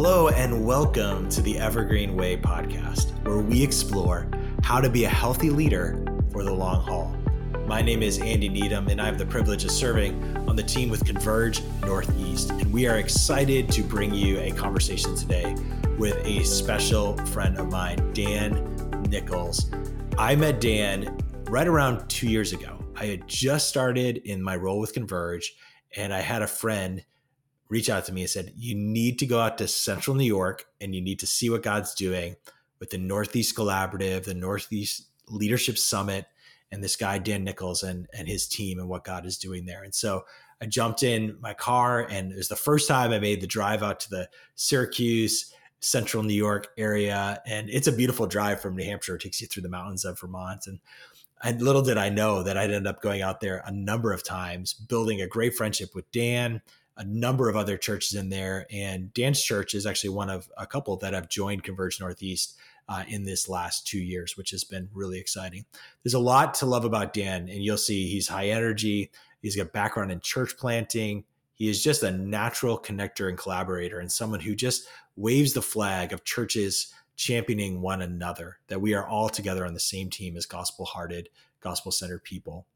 Hello, and welcome to the Evergreen Way podcast, where we explore how to be a healthy leader for the long haul. My name is Andy Needham, and I have the privilege of serving on the team with Converge Northeast. And we are excited to bring you a conversation today with a special friend of mine, Dan Nichols. I met Dan right around two years ago. I had just started in my role with Converge, and I had a friend reach out to me and said, You need to go out to central New York and you need to see what God's doing with the Northeast Collaborative, the Northeast Leadership Summit, and this guy, Dan Nichols, and, and his team and what God is doing there. And so I jumped in my car, and it was the first time I made the drive out to the Syracuse, central New York area. And it's a beautiful drive from New Hampshire. It takes you through the mountains of Vermont. And and little did I know that I'd end up going out there a number of times, building a great friendship with Dan, a number of other churches in there. And Dan's church is actually one of a couple that have joined Converge Northeast uh, in this last two years, which has been really exciting. There's a lot to love about Dan, and you'll see he's high energy. He's got background in church planting. He is just a natural connector and collaborator, and someone who just waves the flag of churches championing one another. That we are all together on the same team as gospel-hearted, gospel-centered people.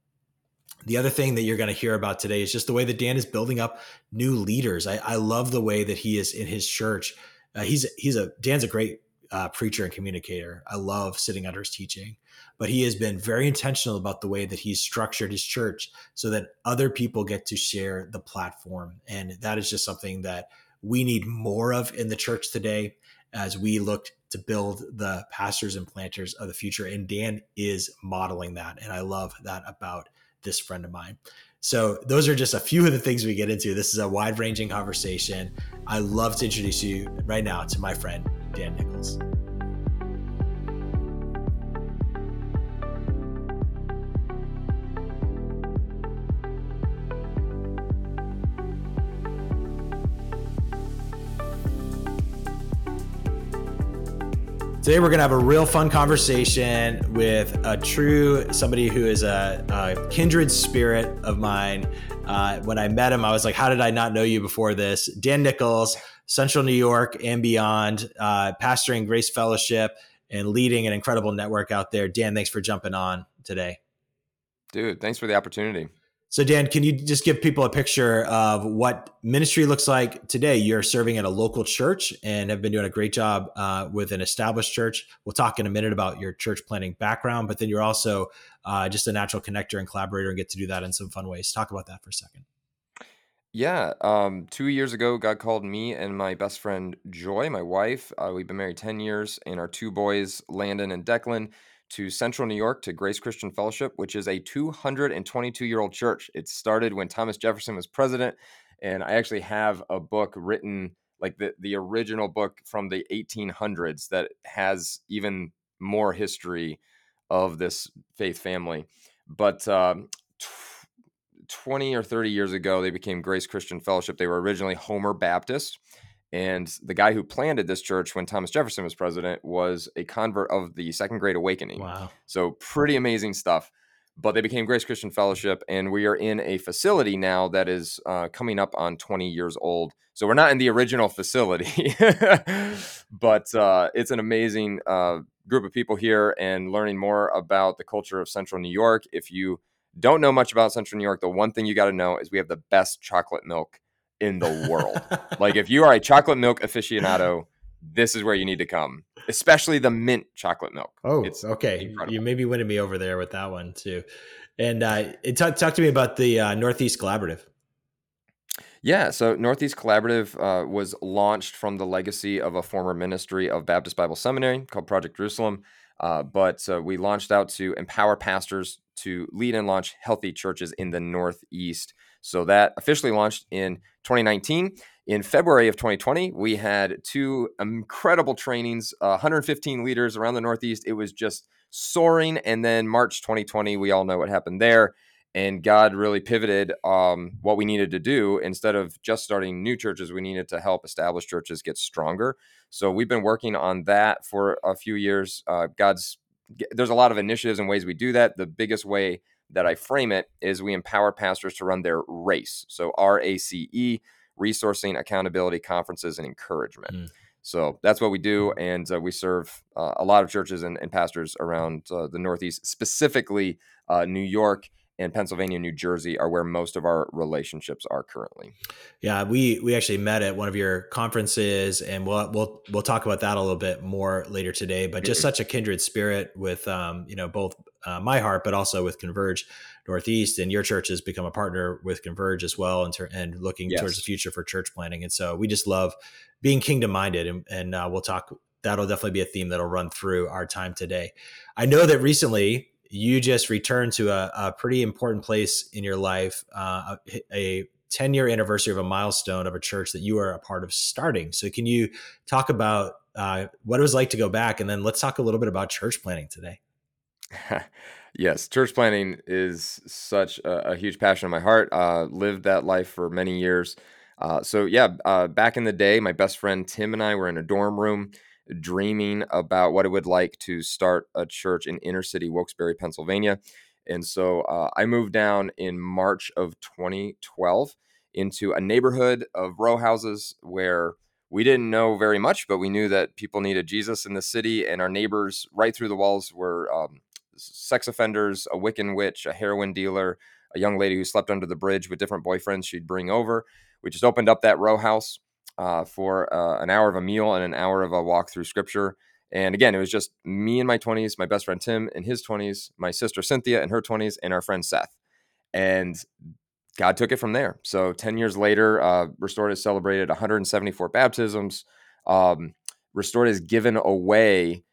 The other thing that you're going to hear about today is just the way that Dan is building up new leaders. I, I love the way that he is in his church. Uh, he's he's a Dan's a great uh, preacher and communicator. I love sitting under his teaching, but he has been very intentional about the way that he's structured his church so that other people get to share the platform, and that is just something that we need more of in the church today as we look to build the pastors and planters of the future. And Dan is modeling that, and I love that about this friend of mine. So, those are just a few of the things we get into. This is a wide ranging conversation. I love to introduce you right now to my friend, Dan Nichols. Today, we're to have a real fun conversation with a true somebody who is a, a kindred spirit of mine. Uh, when I met him, I was like, How did I not know you before this? Dan Nichols, Central New York and beyond, uh, pastoring Grace Fellowship and leading an incredible network out there. Dan, thanks for jumping on today. Dude, thanks for the opportunity. So, Dan, can you just give people a picture of what ministry looks like today? You're serving at a local church and have been doing a great job uh, with an established church. We'll talk in a minute about your church planting background, but then you're also uh, just a natural connector and collaborator and get to do that in some fun ways. Talk about that for a second. Yeah, um, two years ago, God called me and my best friend Joy, my wife. Uh, we've been married 10 years, and our two boys, Landon and Declan to Central New York to Grace Christian Fellowship, which is a 222 year old church. It started when Thomas Jefferson was president. And I actually have a book written, like the, the original book from the 1800s, that has even more history of this faith family. But um, 20 or 30 years ago, they became Grace Christian Fellowship. They were originally Homer Baptist. And the guy who planted this church when Thomas Jefferson was president was a convert of the Second Great Awakening. Wow. So, pretty amazing stuff. But they became Grace Christian Fellowship, and we are in a facility now that is uh, coming up on 20 years old. So, we're not in the original facility, but uh, it's an amazing uh, group of people here and learning more about the culture of Central New York. If you don't know much about Central New York, the one thing you got to know is we have the best chocolate milk in the world. like if you are a chocolate milk aficionado, this is where you need to come, especially the mint chocolate milk. Oh, it's okay. Incredible. You maybe winning me over there with that one too. And uh, talk, talk to me about the uh, Northeast Collaborative. Yeah, so Northeast Collaborative uh, was launched from the legacy of a former ministry of Baptist Bible Seminary called Project Jerusalem. Uh, but uh, we launched out to empower pastors to lead and launch healthy churches in the Northeast. So that officially launched in 2019. In February of 2020, we had two incredible trainings, uh, 115 leaders around the Northeast. It was just soaring. And then March 2020, we all know what happened there. And God really pivoted um, what we needed to do. Instead of just starting new churches, we needed to help established churches get stronger. So we've been working on that for a few years. Uh, God's there's a lot of initiatives and ways we do that. The biggest way that I frame it is we empower pastors to run their race. So R A C E, resourcing, accountability, conferences, and encouragement. Mm. So that's what we do, and uh, we serve uh, a lot of churches and, and pastors around uh, the Northeast, specifically uh, New York and Pennsylvania, New Jersey are where most of our relationships are currently. Yeah, we we actually met at one of your conferences, and we'll we'll we'll talk about that a little bit more later today. But just such a kindred spirit with um, you know both uh, my heart, but also with Converge Northeast, and your church has become a partner with Converge as well, and ter- and looking yes. towards the future for church planting. And so we just love being kingdom minded, and, and uh, we'll talk. That'll definitely be a theme that'll run through our time today. I know that recently you just returned to a, a pretty important place in your life, uh, a, a 10 year anniversary of a milestone of a church that you are a part of starting. So, can you talk about uh, what it was like to go back? And then let's talk a little bit about church planting today. yes, church planting is such a, a huge passion of my heart. Uh, lived that life for many years. Uh, so, yeah, uh, back in the day, my best friend Tim and I were in a dorm room dreaming about what it would like to start a church in inner city Wilkes-Barre, Pennsylvania. And so uh, I moved down in March of 2012 into a neighborhood of row houses where we didn't know very much, but we knew that people needed Jesus in the city, and our neighbors right through the walls were um, sex offenders, a Wiccan witch, a heroin dealer, a young lady who slept under the bridge with different boyfriends she'd bring over. We just opened up that row house uh, for uh, an hour of a meal and an hour of a walk through scripture. And again, it was just me in my 20s, my best friend Tim in his 20s, my sister Cynthia in her 20s, and our friend Seth. And God took it from there. So 10 years later, uh, Restored has celebrated 174 baptisms. Um, Restored has given away.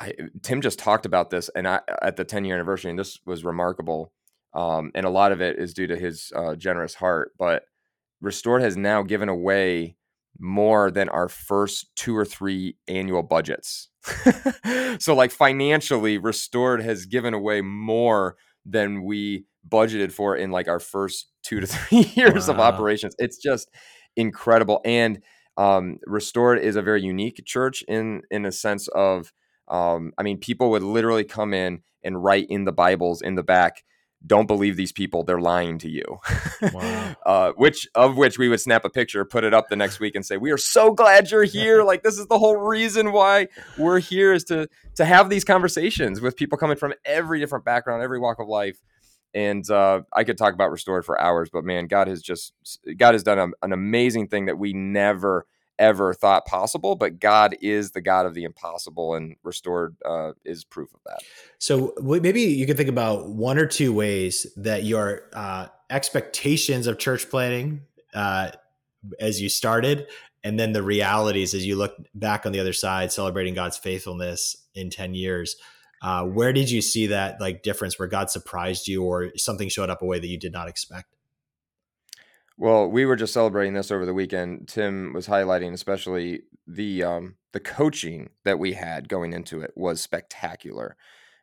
I, Tim just talked about this, and I, at the 10 year anniversary, and this was remarkable. Um, and a lot of it is due to his uh, generous heart. But Restored has now given away more than our first two or three annual budgets. so, like financially, Restored has given away more than we budgeted for in like our first two to three years wow. of operations. It's just incredible. And um, Restored is a very unique church in in a sense of, um, I mean, people would literally come in and write in the Bibles in the back don't believe these people they're lying to you. Wow. uh, which of which we would snap a picture put it up the next week and say we are so glad you're here. Like this is the whole reason why we're here is to to have these conversations with people coming from every different background every walk of life. And uh, i could talk about restored for hours but man god has just god has done a, an amazing thing that we never ever thought possible, but God is the God of the impossible, and restored uh, is proof of that. So maybe you can think about one or two ways that your uh, expectations of church planting uh, as you started, and then the realities as you look back on the other side, celebrating God's faithfulness in ten years. Uh, where did you see that like difference where God surprised you, or something showed up a way that you did not expect? Well, we were just celebrating this over the weekend. Tim was highlighting especially the um, the coaching that we had going into it was spectacular.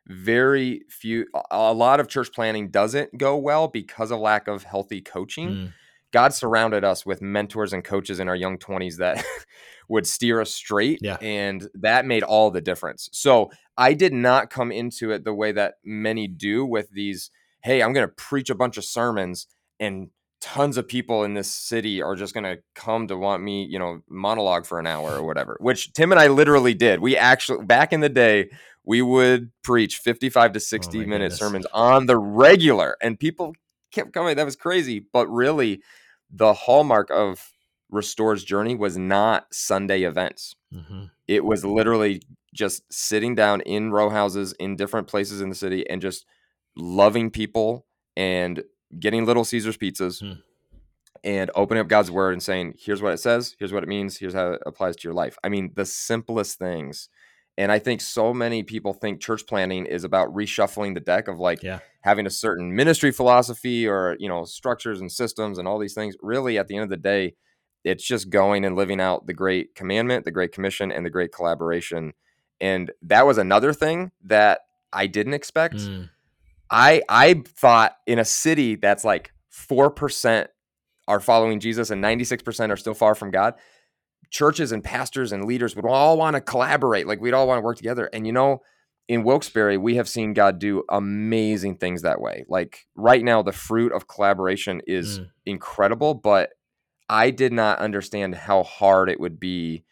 Very few, a lot of church planting doesn't go well because of lack of healthy coaching. Mm. God surrounded us with mentors and coaches in our young 20s that would steer us straight. Yeah. And that made all the difference. So I did not come into it the way that many do with these, hey, I'm going to preach a bunch of sermons and tons of people in this city are just going to come to want me, you know, monologue for an hour or whatever, which Tim and I literally did. We actually, back in the day, we would preach 55 to 60 oh minute goodness. sermons on the regular, and people kept coming. That was crazy. But really, the hallmark of Restore's journey was not Sunday events. Mm-hmm. It was literally just sitting down in row houses in different places in the city and just loving people and getting Little Caesars pizzas hmm. and opening up God's word and saying, here's what it says, here's what it means, here's how it applies to your life. I mean, the simplest things. And I think so many people think church planting is about reshuffling the deck of like yeah. having a certain ministry philosophy or, you know, structures and systems and all these things. Really, at the end of the day, it's just going and living out the great commandment, the great commission, and the great collaboration. And that was another thing that I didn't expect. Mm I I thought in a city that's like four percent are following Jesus and ninety six percent are still far from God, churches and pastors and leaders would all want to collaborate. Like we'd all want to work together. And you know, in Wilkes-Barre, we have seen God do amazing things that way. Like right now, the fruit of collaboration is mm. incredible, but I did not understand how hard it would be,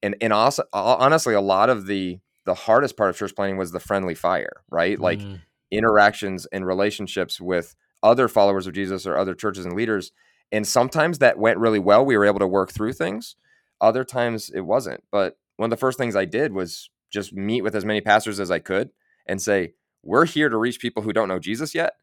and and also honestly, a lot of the the hardest part of church planting was the friendly fire, right? Like Mm. Interactions and relationships with other followers of Jesus or other churches and leaders. And sometimes that went really well. We were able to work through things. Other times it wasn't. But one of the first things I did was just meet with as many pastors as I could and say, we're here to reach people who don't know Jesus yet.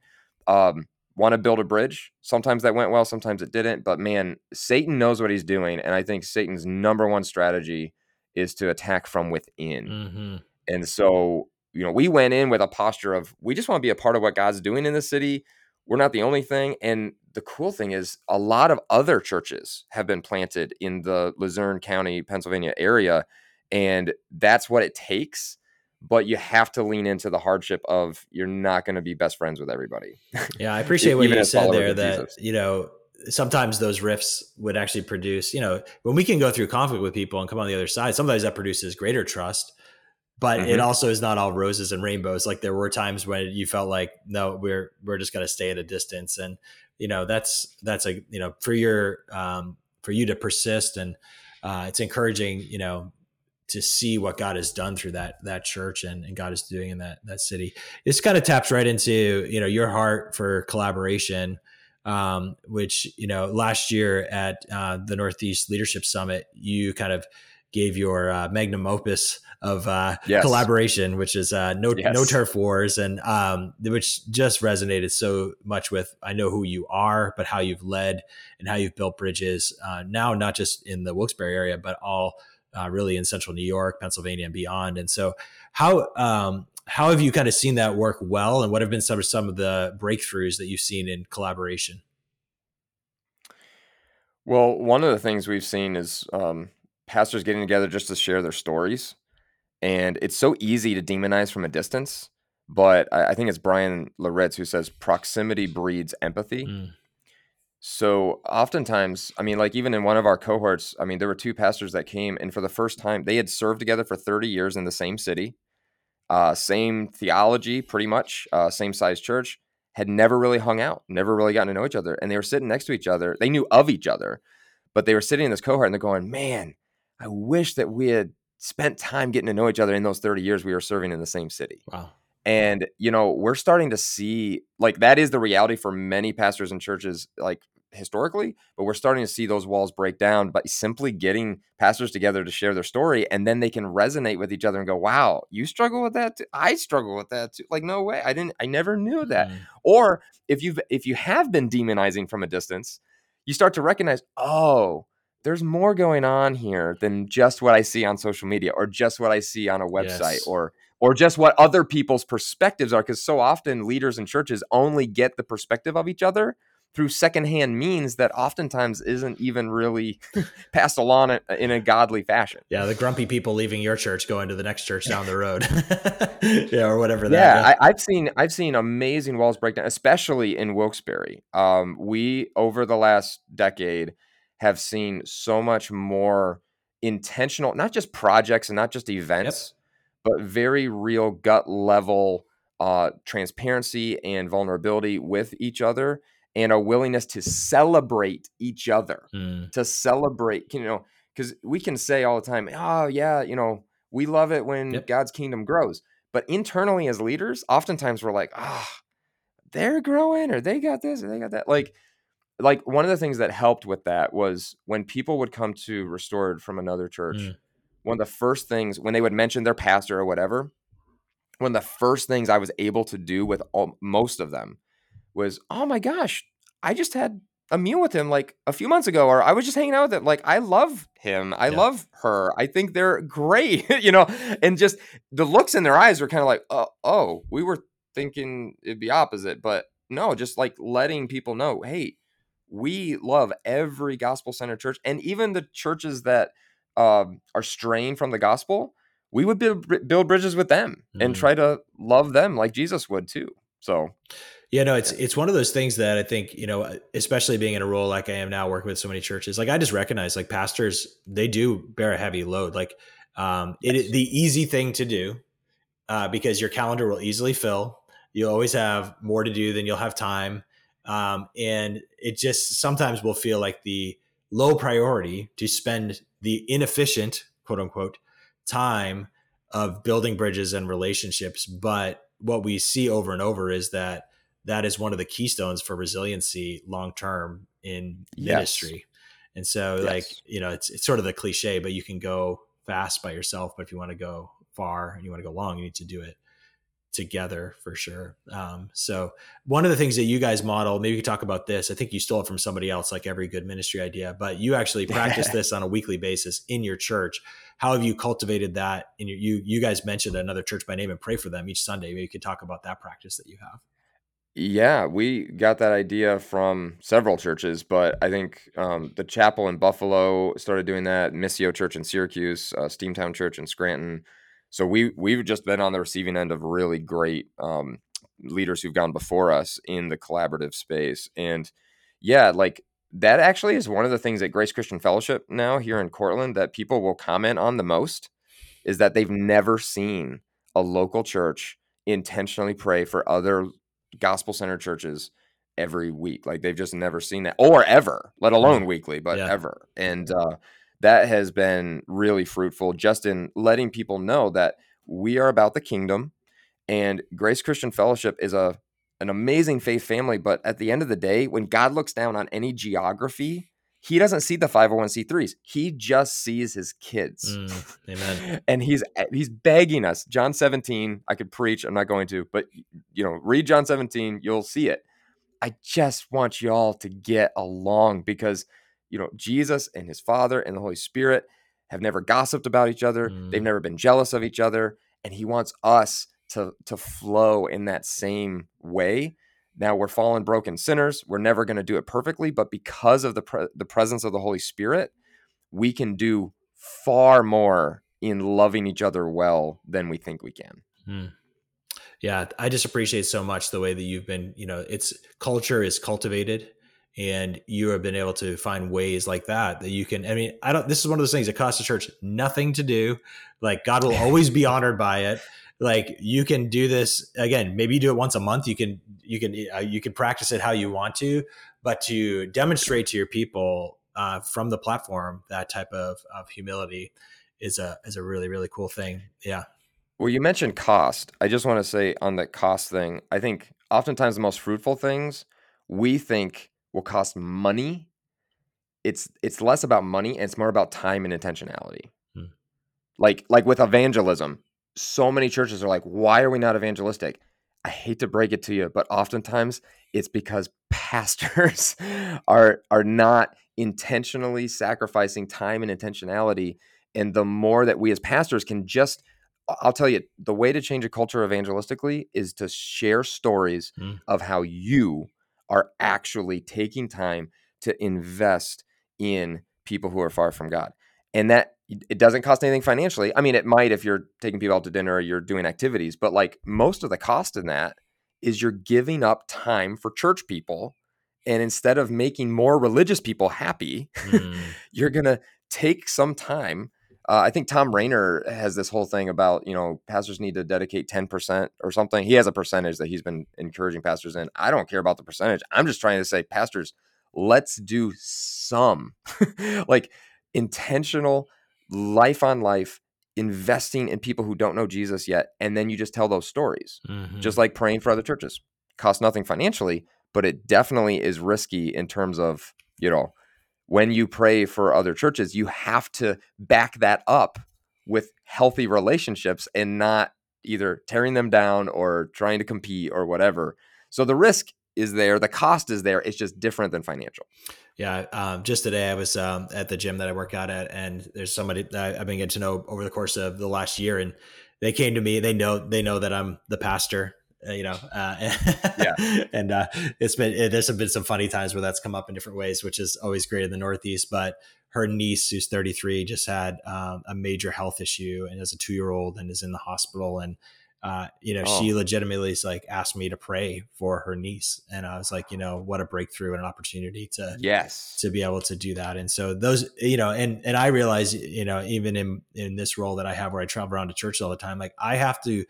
Um, want to build a bridge. Sometimes that went well, sometimes it didn't. But man, Satan knows what he's doing. And I think Satan's number one strategy is to attack from within. Mhm. And so, you know, we went in with a posture of we just want to be a part of what God's doing in the city. We're not the only thing. And the cool thing is, a lot of other churches have been planted in the Luzerne County, Pennsylvania area. And that's what it takes. But you have to lean into the hardship of you're not going to be best friends with everybody. Yeah, I appreciate what you said there that, Jesus. you know, sometimes those rifts would actually produce, you know, when we can go through conflict with people and come on the other side, sometimes that produces greater trust. But it Mhm. also is not all roses and rainbows. Like there were times when you felt like, no, we're we're just gonna stay at a distance. And, you know, that's that's a you know, for your um for you to persist and uh it's encouraging, you know, to see what God has done through that that church and, and God is doing in that that city. This kind of taps right into you know your heart for collaboration, um, which you know last year at uh, the Northeast Leadership Summit, you kind of gave your uh, magnum opus of uh, Yes. collaboration, which is uh, no Yes. no turf wars, and um, which just resonated so much with I know who you are, but how you've led and how you've built bridges uh, now, not just in the Wilkes-Barre area, but all uh, really in central New York, Pennsylvania, and beyond. And so, how um, how have you kind of seen that work well, and what have been some of some of the breakthroughs that you've seen in collaboration? Well, one of the things we've seen is um, pastors getting together just to share their stories. And it's so easy to demonize from a distance. But I, I think it's Bryan Loritts who says proximity breeds empathy. Mm. So oftentimes, I mean, like even in one of our cohorts, I mean, there were two pastors that came, and for the first time, they had served together for 30 years in the same city, uh, same theology, pretty much, uh, same size church, had never really hung out, never really gotten to know each other. And they were sitting next to each other. They knew of each other, but they were sitting in this cohort and they're going, man, I wish that we had spent time getting to know each other in those 30 years we were serving in the same city. Wow. And, you know, we're starting to see like that is the reality for many pastors and churches, like historically, but we're starting to see those walls break down by simply getting pastors together to share their story. And then they can resonate with each other and go, wow, you struggle with that too? I struggle with that too. Like, no way. I didn't, I never knew that. Mm. Or if you've, if you have been demonizing from a distance, you start to recognize, oh, there's more going on here than just what I see on social media or just what I see on a website Yes. or or just what other people's perspectives are because so often leaders and churches only get the perspective of each other through secondhand means that oftentimes isn't even really passed along in- a godly fashion. Yeah, the grumpy people leaving your church going to the next church down the road. yeah, or whatever that. Yeah, I, I've seen I've seen amazing walls break down, especially in Wilkes-Barre. Um, we over the last decade have seen so much more intentional, not just projects and not just events, but very real gut level uh, transparency and vulnerability with each other, and a willingness to celebrate each other Mm, to celebrate, you know, because we can say all the time, oh, yeah, you know, we love it when Yep. God's kingdom grows. But internally as leaders, oftentimes we're like, ah, they're growing or they got this or they got that. Like, like one of the things that helped with that was when people would come to restored from another church, Mm. one of the first things when they would mention their pastor or whatever, one of the first things I was able to do with all, most of them was, oh my gosh, I just had a meal with him like a few months ago, or I was just hanging out with him. Like, I love him. I Yeah. love her. I think they're great, you know, and just the looks in their eyes were kind of like, oh, oh, we were thinking it'd be opposite, but no, just like letting people know, hey, we love every gospel centered church and even the churches that um, are straying from the gospel we would build, build bridges with them and Mhm. try to love them like jesus would too so Yeah, no, it's it's one of those things that I think you know, especially being in a role like I am now, working with so many churches. Like I just recognize, like pastors, they do bear a heavy load. Like um, it the easy thing to do uh, because your calendar will easily fill. you'll always have more to do than you'll have time, um, and it just sometimes will feel like the low priority to spend the inefficient quote unquote time of building bridges and relationships but what we see over and over is that that is one of the keystones for resiliency long term in yes. ministry and so yes. like you know it's it's sort of the cliche but you can go fast by yourself but if you want to go far and you want to go long you need to do it together for sure. Um, so one of the things that you guys model, maybe you could talk about this. I think you stole it from somebody else, like every good ministry idea, but you actually practice this on a weekly basis in your church. How have you cultivated that? And your, you, you guys mentioned another church by name and pray for them each Sunday. Maybe you could talk about that practice that you have. Yeah, we got that idea from several churches, but I think um, the chapel in Buffalo started doing that. Missio Church in Syracuse, uh, Steamtown Church in Scranton so we we've just been on the receiving end of really great um, leaders who've gone before us in the collaborative space, and yeah, like that actually is one of the things at Grace Christian Fellowship now here in Cortland that people will comment on the most is that they've never seen a local church intentionally pray for other gospel centered churches every week. Like they've just never seen that or ever, let alone weekly, but yeah. ever. And uh, that has been really fruitful just in letting people know that we are about the kingdom and Grace Christian Fellowship is a an amazing faith family but at the end of the day when God looks down on any geography he doesn't see the 501c3s he just sees his kids. Mm, amen. And he's he's begging us. John 17 I could preach I'm not going to but you know read John 17 you'll see it. I just want you all to get along because you know, Jesus and his Father and the Holy Spirit have never gossiped about each other. Mm. They've never been jealous of each other, and he wants us to to flow in that same way. Now we're fallen, broken sinners. We're never going to do it perfectly, but because of the pre- the presence of the Holy Spirit, we can do far more in loving each other well than we think we can. Mm. Yeah, I just appreciate so much the way that you've been. You know, it's culture is cultivated and you have been able to find ways like that that you can i mean i don't this is one of those things that costs the church nothing to do. Like god will always be honored by it. Like you can do this again maybe you do it once a month you can you can uh, you can practice it how you want to but to demonstrate to your people uh, from the platform that type of, of humility is a is a really really cool thing. Yeah. Well you mentioned cost. I just want to say on the cost thing i think oftentimes the most fruitful things we think will cost money, it's it's less about money and it's more about time and intentionality. Hmm. Like like with evangelism, so many churches are like, why are we not evangelistic? I hate to break it to you, but oftentimes it's because pastors are are not intentionally sacrificing time and intentionality. And the more that we as pastors can just I'll tell you, the way to change a culture evangelistically is to share stories mm. of how you are actually taking time to invest in people who are far from God. And that it doesn't cost anything financially. I mean, it might if you're taking people out to dinner or you're doing activities, but like most of the cost in that is you're giving up time for church people. And instead of making more religious people happy, mm. you're going to take some time uh, I think Thom Rainer has this whole thing about you know pastors need to dedicate ten percent or something. He has a percentage that he's been encouraging pastors in. I don't care about the percentage. I'm just trying to say, pastors, let's do some like intentional life on life investing in people who don't know Jesus yet, and then you just tell those stories, mm-hmm. just like praying for other churches. Costs nothing financially, but it definitely is risky in terms of you know when you pray for other churches, you have to back that up with healthy relationships and not either tearing them down or trying to compete or whatever. So the risk is there, the cost is there. It's just different than financial. Yeah. Um, just today, I was um, at the gym that I work out at, and there's somebody that I've been getting to know over the course of the last year, and they came to me. They know they know that I'm the pastor you know, uh, yeah. and uh, it's been it, there's been some funny times where that's come up in different ways, which is always great in the Northeast. But her niece, who's 33, just had um, a major health issue and is a two year old and is in the hospital. And uh, you know, oh. she legitimately is like asked me to pray for her niece, and I was like, you know, what a breakthrough and an opportunity to yes to be able to do that. And so those, you know, and and I realize, you know, even in in this role that I have where I travel around to church all the time, like I have to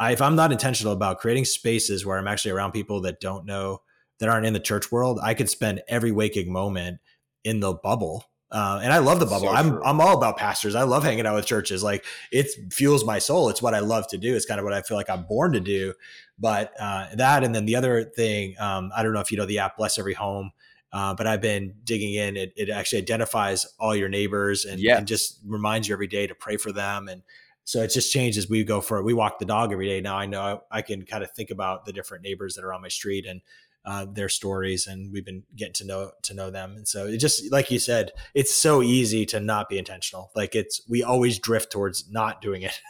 I, if I'm not intentional about creating spaces where I'm actually around people that don't know that aren't in the church world, I could spend every waking moment in the bubble. Uh, and I love the bubble. So I'm. I'm all about pastors. I love hanging out with churches. Like it fuels my soul. It's what I love to do. It's kind of what I feel like I'm born to do. But uh, that, and then the other thing, um, I don't know if you know the app Bless Every Home. Uh, but I've been digging in. It, it actually identifies all your neighbors and, Yeah. and just reminds you every day to pray for them. And so it just changes. We go for it. we walk the dog every day. Now I know I can kind of think about the different neighbors that are on my street and uh, their stories, and we've been getting to know to know them. And so it just like you said, it's so easy to not be intentional. Like it's we always drift towards not doing it,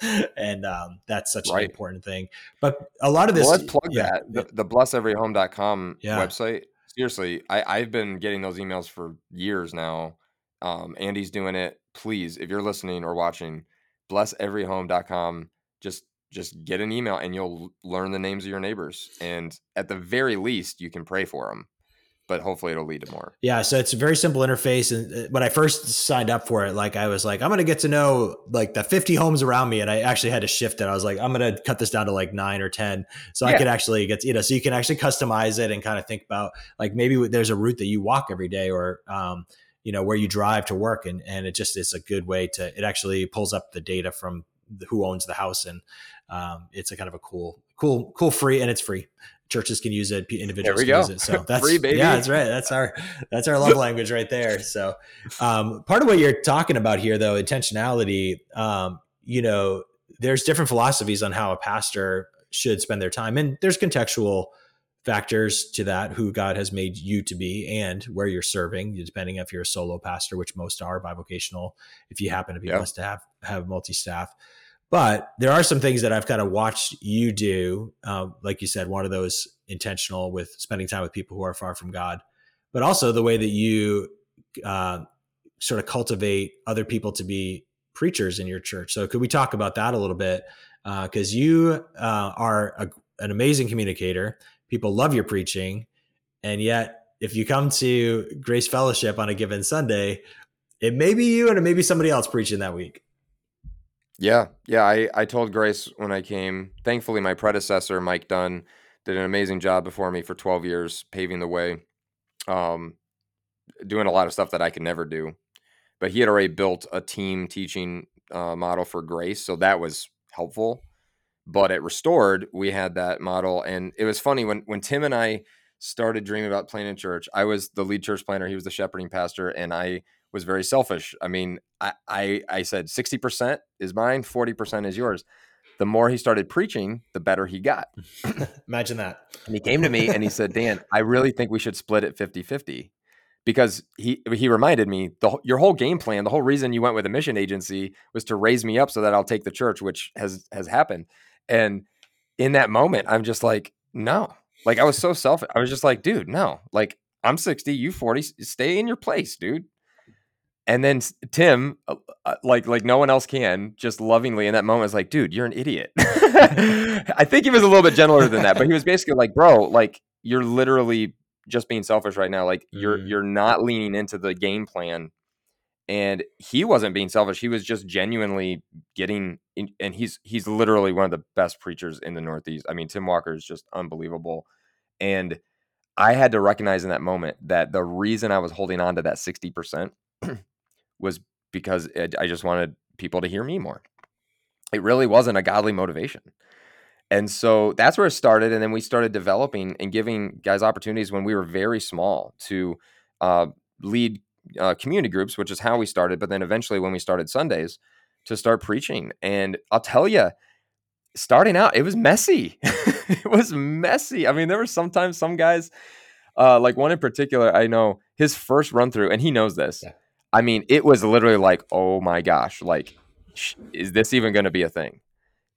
and um, that's such Right. an important thing. But a lot of this, well, let's plug yeah, that the, the blesseveryhome.com Yeah. website seriously I, i've been getting those emails for years now um, andy's doing it please if you're listening or watching blesseveryhome.com just just get an email and you'll learn the names of your neighbors and at the very least you can pray for them but hopefully it'll lead to more Yeah, so it's a very simple interface. And uh, when I first signed up for it, like I was like, I'm gonna get to know like the 50 homes around me, and I actually had to shift it. I was like, I'm gonna cut this down to like nine or 10, so I could actually get you know, so you can actually customize it and kind of think about like maybe there's a route that you walk every day or um, you know where you drive to work, and and it just is a good way to. It actually pulls up the data from the, who owns the house, and um, it's a kind of a cool, cool, cool free, and it's free. Churches can use it, individuals can go. use it. So that's Free, baby. Yeah, that's right. That's our that's our love language right there. So um, part of what you're talking about here, though, intentionality. Um, you know, there's different philosophies on how a pastor should spend their time, and there's contextual factors to that who God has made you to be and where you're serving, depending if you're a solo pastor, which most are bivocational, if you happen to be Yeah. blessed to have have multi-staff. But there are some things that I've kind of watched you do, um, like you said, one of those intentional with spending time with people who are far from God, but also the way that you uh, sort of cultivate other people to be preachers in your church. So could we talk about that a little bit? Because you uh, are a, an amazing communicator. People love your preaching, and yet if you come to Grace Fellowship on a given Sunday, it may be you and it may be somebody else preaching that week. Yeah, yeah. I, I told Grace when I came. Thankfully, my predecessor, Mike Dunn, did an amazing job before me for 12 years, paving the way, um, doing a lot of stuff that I could never do. But he had already built a team teaching uh, model for Grace, so that was helpful. But at Restored, we had that model, and it was funny when when Tim and I started dreaming about planting church. I was the lead church planter; he was the shepherding pastor, and I was very selfish. I mean, I I, I said sixty percent is mine, forty percent is yours. The more he started preaching, the better he got. Imagine that. And he came to me and he said, Dan, I really think we should split it 50 50. Because he he reminded me the your whole game plan, the whole reason you went with a mission agency was to raise me up so that I'll take the church, which has has happened. And in that moment, I'm just like, no. Like I was so selfish. I was just like, dude, no. Like I'm 60, you 40, stay in your place, dude. And then Tim, uh, uh, like like no one else can, just lovingly in that moment was like, dude, you're an idiot. I think he was a little bit gentler than that, but he was basically like, bro, like you're literally just being selfish right now. Like you're Mm. you're not leaning into the game plan. And he wasn't being selfish. He was just genuinely getting in, and he's he's literally one of the best preachers in the Northeast. I mean, Tim Walker is just unbelievable. And I had to recognize in that moment that the reason I was holding on to that 60% was because it, I just wanted people to hear me more. It really wasn't a godly motivation. And so that's where it started. And then we started developing and giving guys opportunities when we were very small to uh, lead uh, community groups, which is how we started. But then eventually, when we started Sundays, to start preaching. And I'll tell you, starting out, it was messy. it was messy. I mean, there were sometimes some guys, uh, like one in particular, I know his first run through, and he knows this. Yeah. I mean, it was literally like, oh my gosh, like, sh- is this even going to be a thing?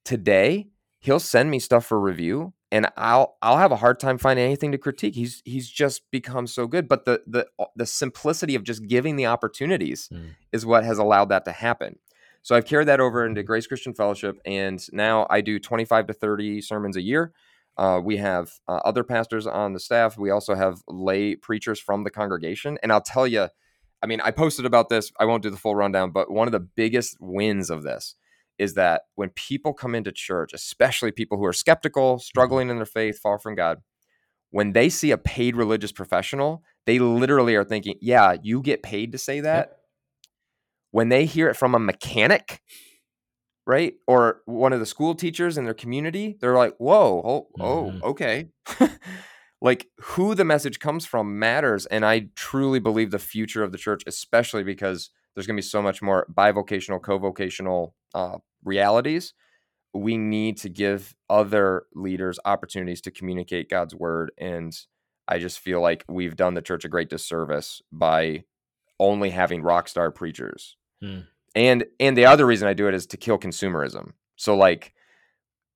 Today, he'll send me stuff for review, and I'll I'll have a hard time finding anything to critique. He's he's just become so good. But the the the simplicity of just giving the opportunities Mm. is what has allowed that to happen. So I've carried that over into Grace Christian Fellowship, and now I do 25 to 30 sermons a year. Uh, we have uh, other pastors on the staff. We also have lay preachers from the congregation. And I'll tell you, I mean, I posted about this. I won't do the full rundown, but one of the biggest wins of this is that when people come into church, especially people who are skeptical, struggling in their faith, far from God, when they see a paid religious professional, they literally are thinking, yeah, you get paid to say that. Yep. When they hear it from a mechanic, right? Or one of the school teachers in their community, they're like, whoa, oh, oh mm-hmm. okay. like who the message comes from matters. And I truly believe the future of the church, especially because there's going to be so much more bivocational, co-vocational uh, realities. We need to give other leaders opportunities to communicate God's word. And I just feel like we've done the church a great disservice by only having rock star preachers. Hmm. And and the other reason I do it is to kill consumerism. So like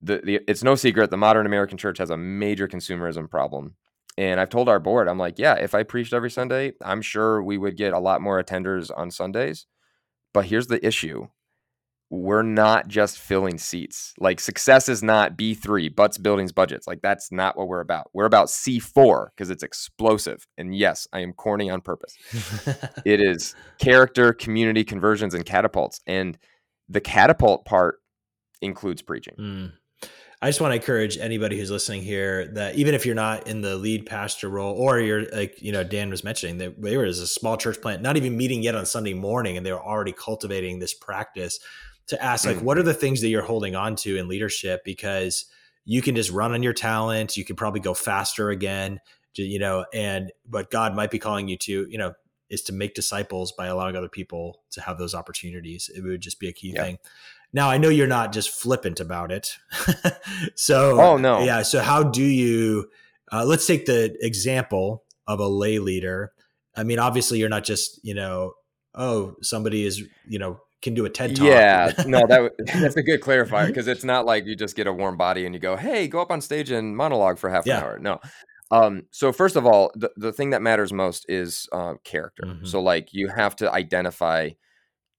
the, the it's no secret the modern American church has a major consumerism problem. And I've told our board, I'm like, yeah, if I preached every Sunday, I'm sure we would get a lot more attenders on Sundays. But here's the issue we're not just filling seats. Like success is not B3, butts, buildings, budgets. Like that's not what we're about. We're about C4 because it's explosive. And yes, I am corny on purpose. it is character, community, conversions, and catapults. And the catapult part includes preaching. Mm. I just want to encourage anybody who's listening here that even if you're not in the lead pastor role, or you're like, you know, Dan was mentioning that they were as a small church plant, not even meeting yet on Sunday morning, and they were already cultivating this practice to ask, like, mm. what are the things that you're holding on to in leadership? Because you can just run on your talent, you can probably go faster again, you know, and but God might be calling you to, you know, is to make disciples by allowing other people to have those opportunities. It would just be a key yeah. thing. Now I know you're not just flippant about it. so oh no. Yeah. So how do you uh, let's take the example of a lay leader. I mean, obviously you're not just, you know, oh, somebody is, you know, can do a TED talk. Yeah, no, that that's a good clarifier because it's not like you just get a warm body and you go, "Hey, go up on stage and monologue for half yeah. an hour." No. Um, so first of all, the, the thing that matters most is uh, character. Mm-hmm. So like you have to identify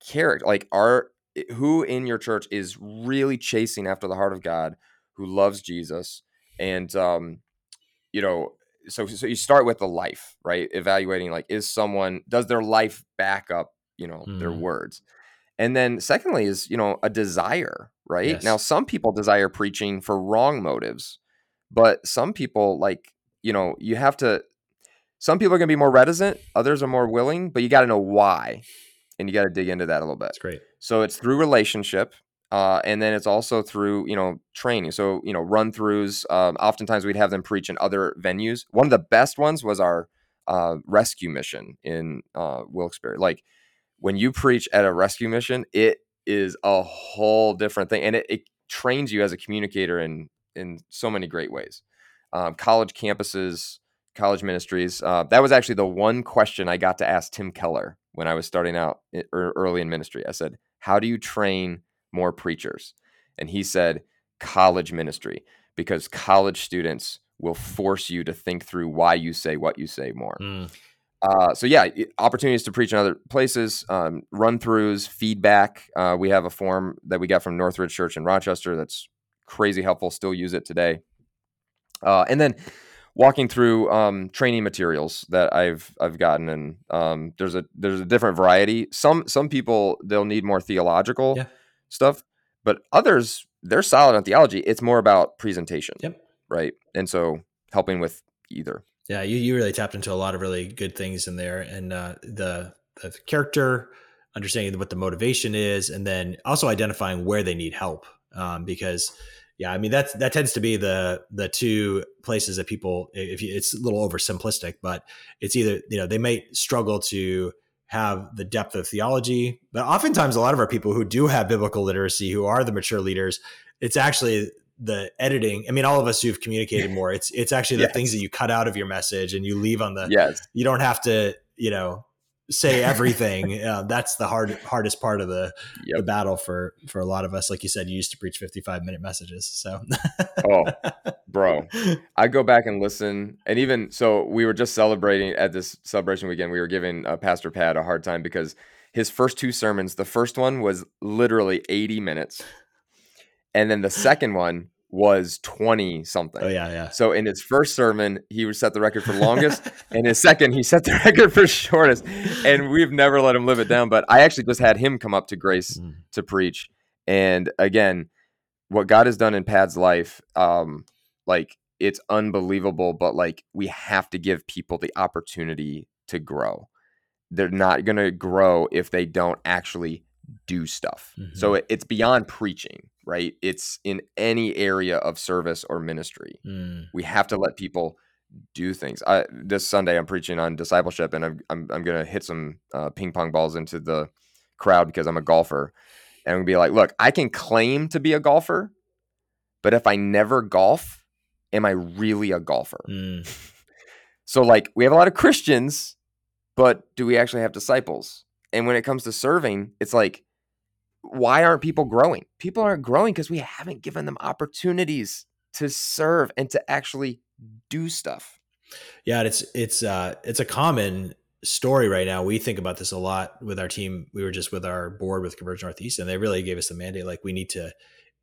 character. Like are who in your church is really chasing after the heart of God, who loves Jesus, and um, you know, so so you start with the life, right? Evaluating like is someone does their life back up, you know, mm. their words. And then secondly is, you know, a desire, right? Yes. Now some people desire preaching for wrong motives, but some people like, you know, you have to some people are going to be more reticent, others are more willing, but you got to know why and you got to dig into that a little bit. That's great. So it's through relationship, uh, and then it's also through you know training. So you know run throughs. Um, oftentimes we'd have them preach in other venues. One of the best ones was our uh, rescue mission in uh, Wilkes-Barre. Like when you preach at a rescue mission, it is a whole different thing, and it, it trains you as a communicator in in so many great ways. Um, college campuses, college ministries. Uh, that was actually the one question I got to ask Tim Keller when I was starting out early in ministry. I said, How do you train more preachers? And he said, College ministry, because college students will force you to think through why you say what you say more. Mm. Uh, so yeah, opportunities to preach in other places, um, run throughs, feedback. Uh, we have a form that we got from Northridge Church in Rochester that's crazy helpful. Still use it today. Uh, and then walking through um, training materials that I've I've gotten, and um, there's a there's a different variety. Some some people they'll need more theological yeah. stuff, but others they're solid on theology. It's more about presentation, yep. right? And so helping with either. Yeah, you, you really tapped into a lot of really good things in there, and uh, the the character, understanding what the motivation is, and then also identifying where they need help, um, because yeah, I mean that's that tends to be the the two places that people if you, it's a little oversimplistic, but it's either you know they may struggle to have the depth of theology, but oftentimes a lot of our people who do have biblical literacy, who are the mature leaders, it's actually the editing. I mean, all of us who've communicated more, it's it's actually the yes. things that you cut out of your message and you leave on the. Yes. You don't have to, you know, say everything. uh, that's the hard hardest part of the yep. the battle for for a lot of us. Like you said, you used to preach fifty five minute messages. So, oh, bro, I go back and listen, and even so, we were just celebrating at this celebration weekend. We were giving uh, Pastor Pat a hard time because his first two sermons, the first one was literally eighty minutes, and then the second one was 20 something. Oh yeah, yeah. So in his first sermon, he set the record for longest, and his second, he set the record for shortest. And we've never let him live it down. But I actually just had him come up to Grace mm. to preach. And again, what God has done in Pat's life, um, like it's unbelievable, but like we have to give people the opportunity to grow. They're not going to grow if they don't actually do stuff. Mm-hmm. So it, it's beyond preaching, right? It's in any area of service or ministry. Mm. We have to let people do things. I, this Sunday, I'm preaching on discipleship, and I'm I'm, I'm going to hit some uh, ping pong balls into the crowd because I'm a golfer, and I'm gonna be like, look, I can claim to be a golfer, but if I never golf, am I really a golfer? Mm. so like, we have a lot of Christians, but do we actually have disciples? And when it comes to serving, it's like, why aren't people growing? People aren't growing because we haven't given them opportunities to serve and to actually do stuff. Yeah, it's it's uh it's a common story right now. We think about this a lot with our team. We were just with our board with Converge Northeast, and they really gave us the mandate like we need to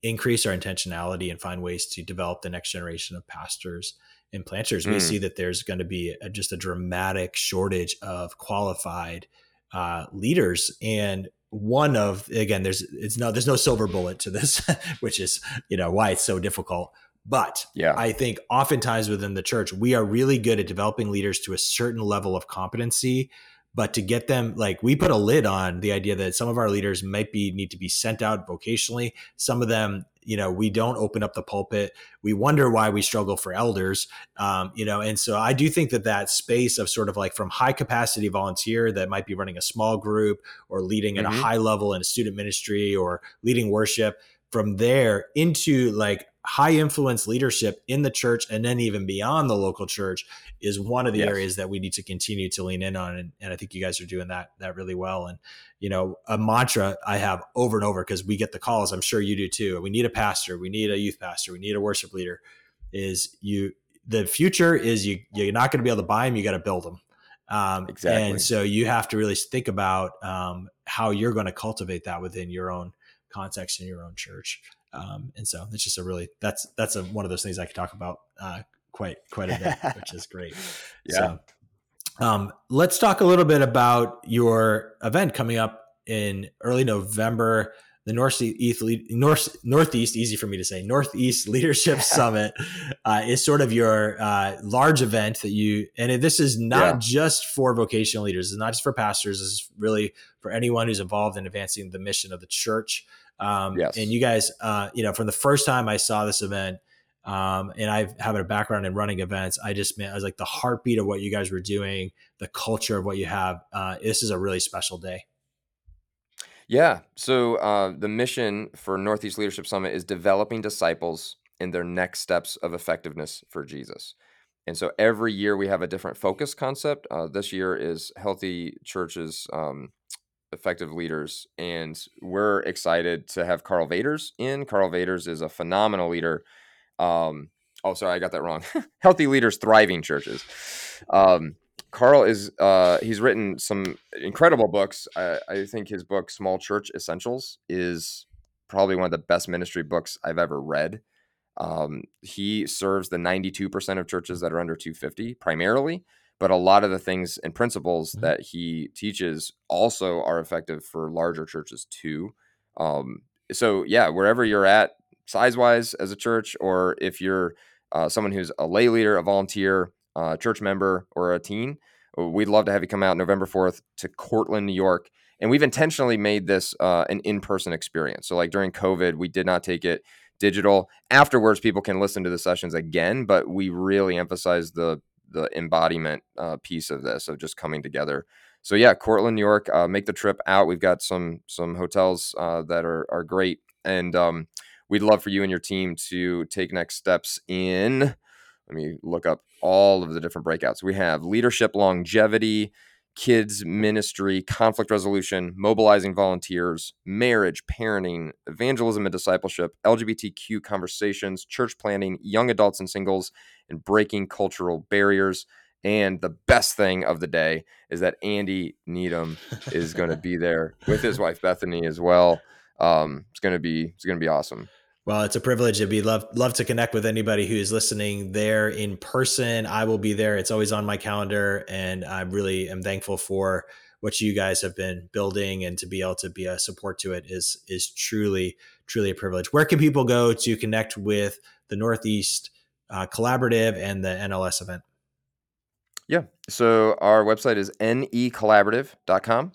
increase our intentionality and find ways to develop the next generation of pastors and planters. Mm. We see that there's going to be a, just a dramatic shortage of qualified uh, leaders, and one of again, there's it's no there's no silver bullet to this, which is you know why it's so difficult. But yeah. I think oftentimes within the church, we are really good at developing leaders to a certain level of competency. But to get them, like we put a lid on the idea that some of our leaders might be need to be sent out vocationally. Some of them, you know, we don't open up the pulpit. We wonder why we struggle for elders, um, you know. And so I do think that that space of sort of like from high capacity volunteer that might be running a small group or leading at mm-hmm. a high level in a student ministry or leading worship from there into like high influence leadership in the church and then even beyond the local church is one of the yes. areas that we need to continue to lean in on and, and, i think you guys are doing that that really well and you know a mantra i have over and over because we get the calls i'm sure you do too we need a pastor we need a youth pastor we need a worship leader is you the future is you you're not going to be able to buy them you got to build them um, exactly. and so you have to really think about um, how you're going to cultivate that within your own context in your own church um, and so it's just a really that's that's a, one of those things I could talk about uh, quite quite a bit, which is great. Yeah. So, um, let's talk a little bit about your event coming up in early November. The Northeast North Northeast easy for me to say Northeast Leadership Summit uh, is sort of your uh, large event that you and this is not yeah. just for vocational leaders. It's not just for pastors. This is really for anyone who's involved in advancing the mission of the church. Um, yes. And you guys, uh, you know, from the first time I saw this event, um, and I have a background in running events, I just meant I was like the heartbeat of what you guys were doing, the culture of what you have. Uh, this is a really special day. Yeah. So uh, the mission for Northeast Leadership Summit is developing disciples in their next steps of effectiveness for Jesus. And so every year we have a different focus concept. Uh, this year is healthy churches um, effective leaders. And we're excited to have Karl Vaters in. Karl Vaters is a phenomenal leader. Um, oh, sorry, I got that wrong. Healthy leaders, thriving churches. Um, Karl is uh, he's written some incredible books. I, I think his book Small Church Essentials is probably one of the best ministry books I've ever read. Um, he serves the 92% of churches that are under 250 primarily, but a lot of the things and principles mm-hmm. that he teaches also are effective for larger churches too. Um, so yeah, wherever you're at size wise as a church, or if you're uh, someone who's a lay leader, a volunteer, uh, church member, or a teen, we'd love to have you come out November 4th to Cortland, New York. And we've intentionally made this uh, an in person experience. So, like during COVID, we did not take it digital. Afterwards, people can listen to the sessions again, but we really emphasize the the embodiment uh, piece of this of just coming together. So yeah, Cortland, New York, uh, make the trip out. We've got some some hotels uh, that are are great, and um, we'd love for you and your team to take next steps in. Let me look up all of the different breakouts. We have leadership longevity, kids ministry, conflict resolution, mobilizing volunteers, marriage, parenting, evangelism and discipleship, LGBTQ conversations, church planting, young adults and singles, and breaking cultural barriers. And the best thing of the day is that Andy Needham is going to be there with his wife Bethany as well. Um, it's going to be it's going to be awesome. Well, it's a privilege. It'd be love love to connect with anybody who's listening there in person. I will be there. It's always on my calendar, and I really am thankful for what you guys have been building and to be able to be a support to it is is truly truly a privilege. Where can people go to connect with the Northeast uh, collaborative and the NLS event. Yeah. So our website is necollaborative.com,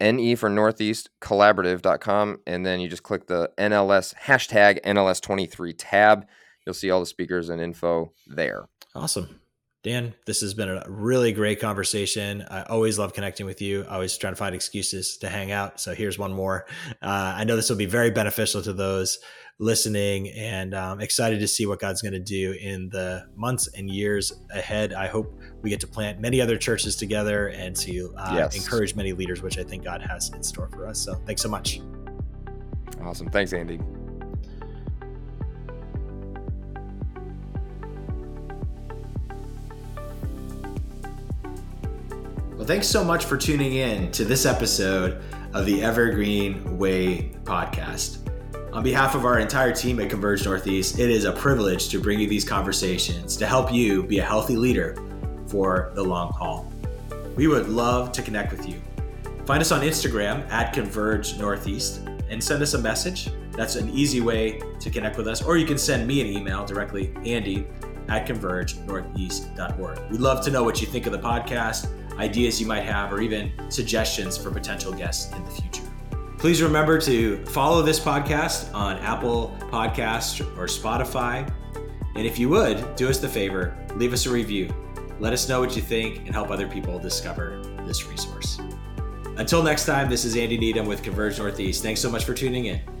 ne for Northeast collaborative.com. And then you just click the NLS hashtag NLS23 tab. You'll see all the speakers and info there. Awesome. Dan, this has been a really great conversation. I always love connecting with you. I always try to find excuses to hang out. So here's one more. Uh, I know this will be very beneficial to those listening and um, excited to see what God's going to do in the months and years ahead. I hope we get to plant many other churches together and to uh, yes. encourage many leaders, which I think God has in store for us. So thanks so much. Awesome. Thanks, Andy. Thanks so much for tuning in to this episode of the Evergreen Way podcast. On behalf of our entire team at Converge Northeast, it is a privilege to bring you these conversations to help you be a healthy leader for the long haul. We would love to connect with you. Find us on Instagram at Converge Northeast and send us a message. That's an easy way to connect with us. Or you can send me an email directly, Andy at convergenortheast.org. We'd love to know what you think of the podcast, ideas you might have, or even suggestions for potential guests in the future. Please remember to follow this podcast on Apple Podcasts or Spotify. And if you would, do us the favor, leave us a review. Let us know what you think and help other people discover this resource. Until next time, this is Andy Needham with Converge Northeast. Thanks so much for tuning in.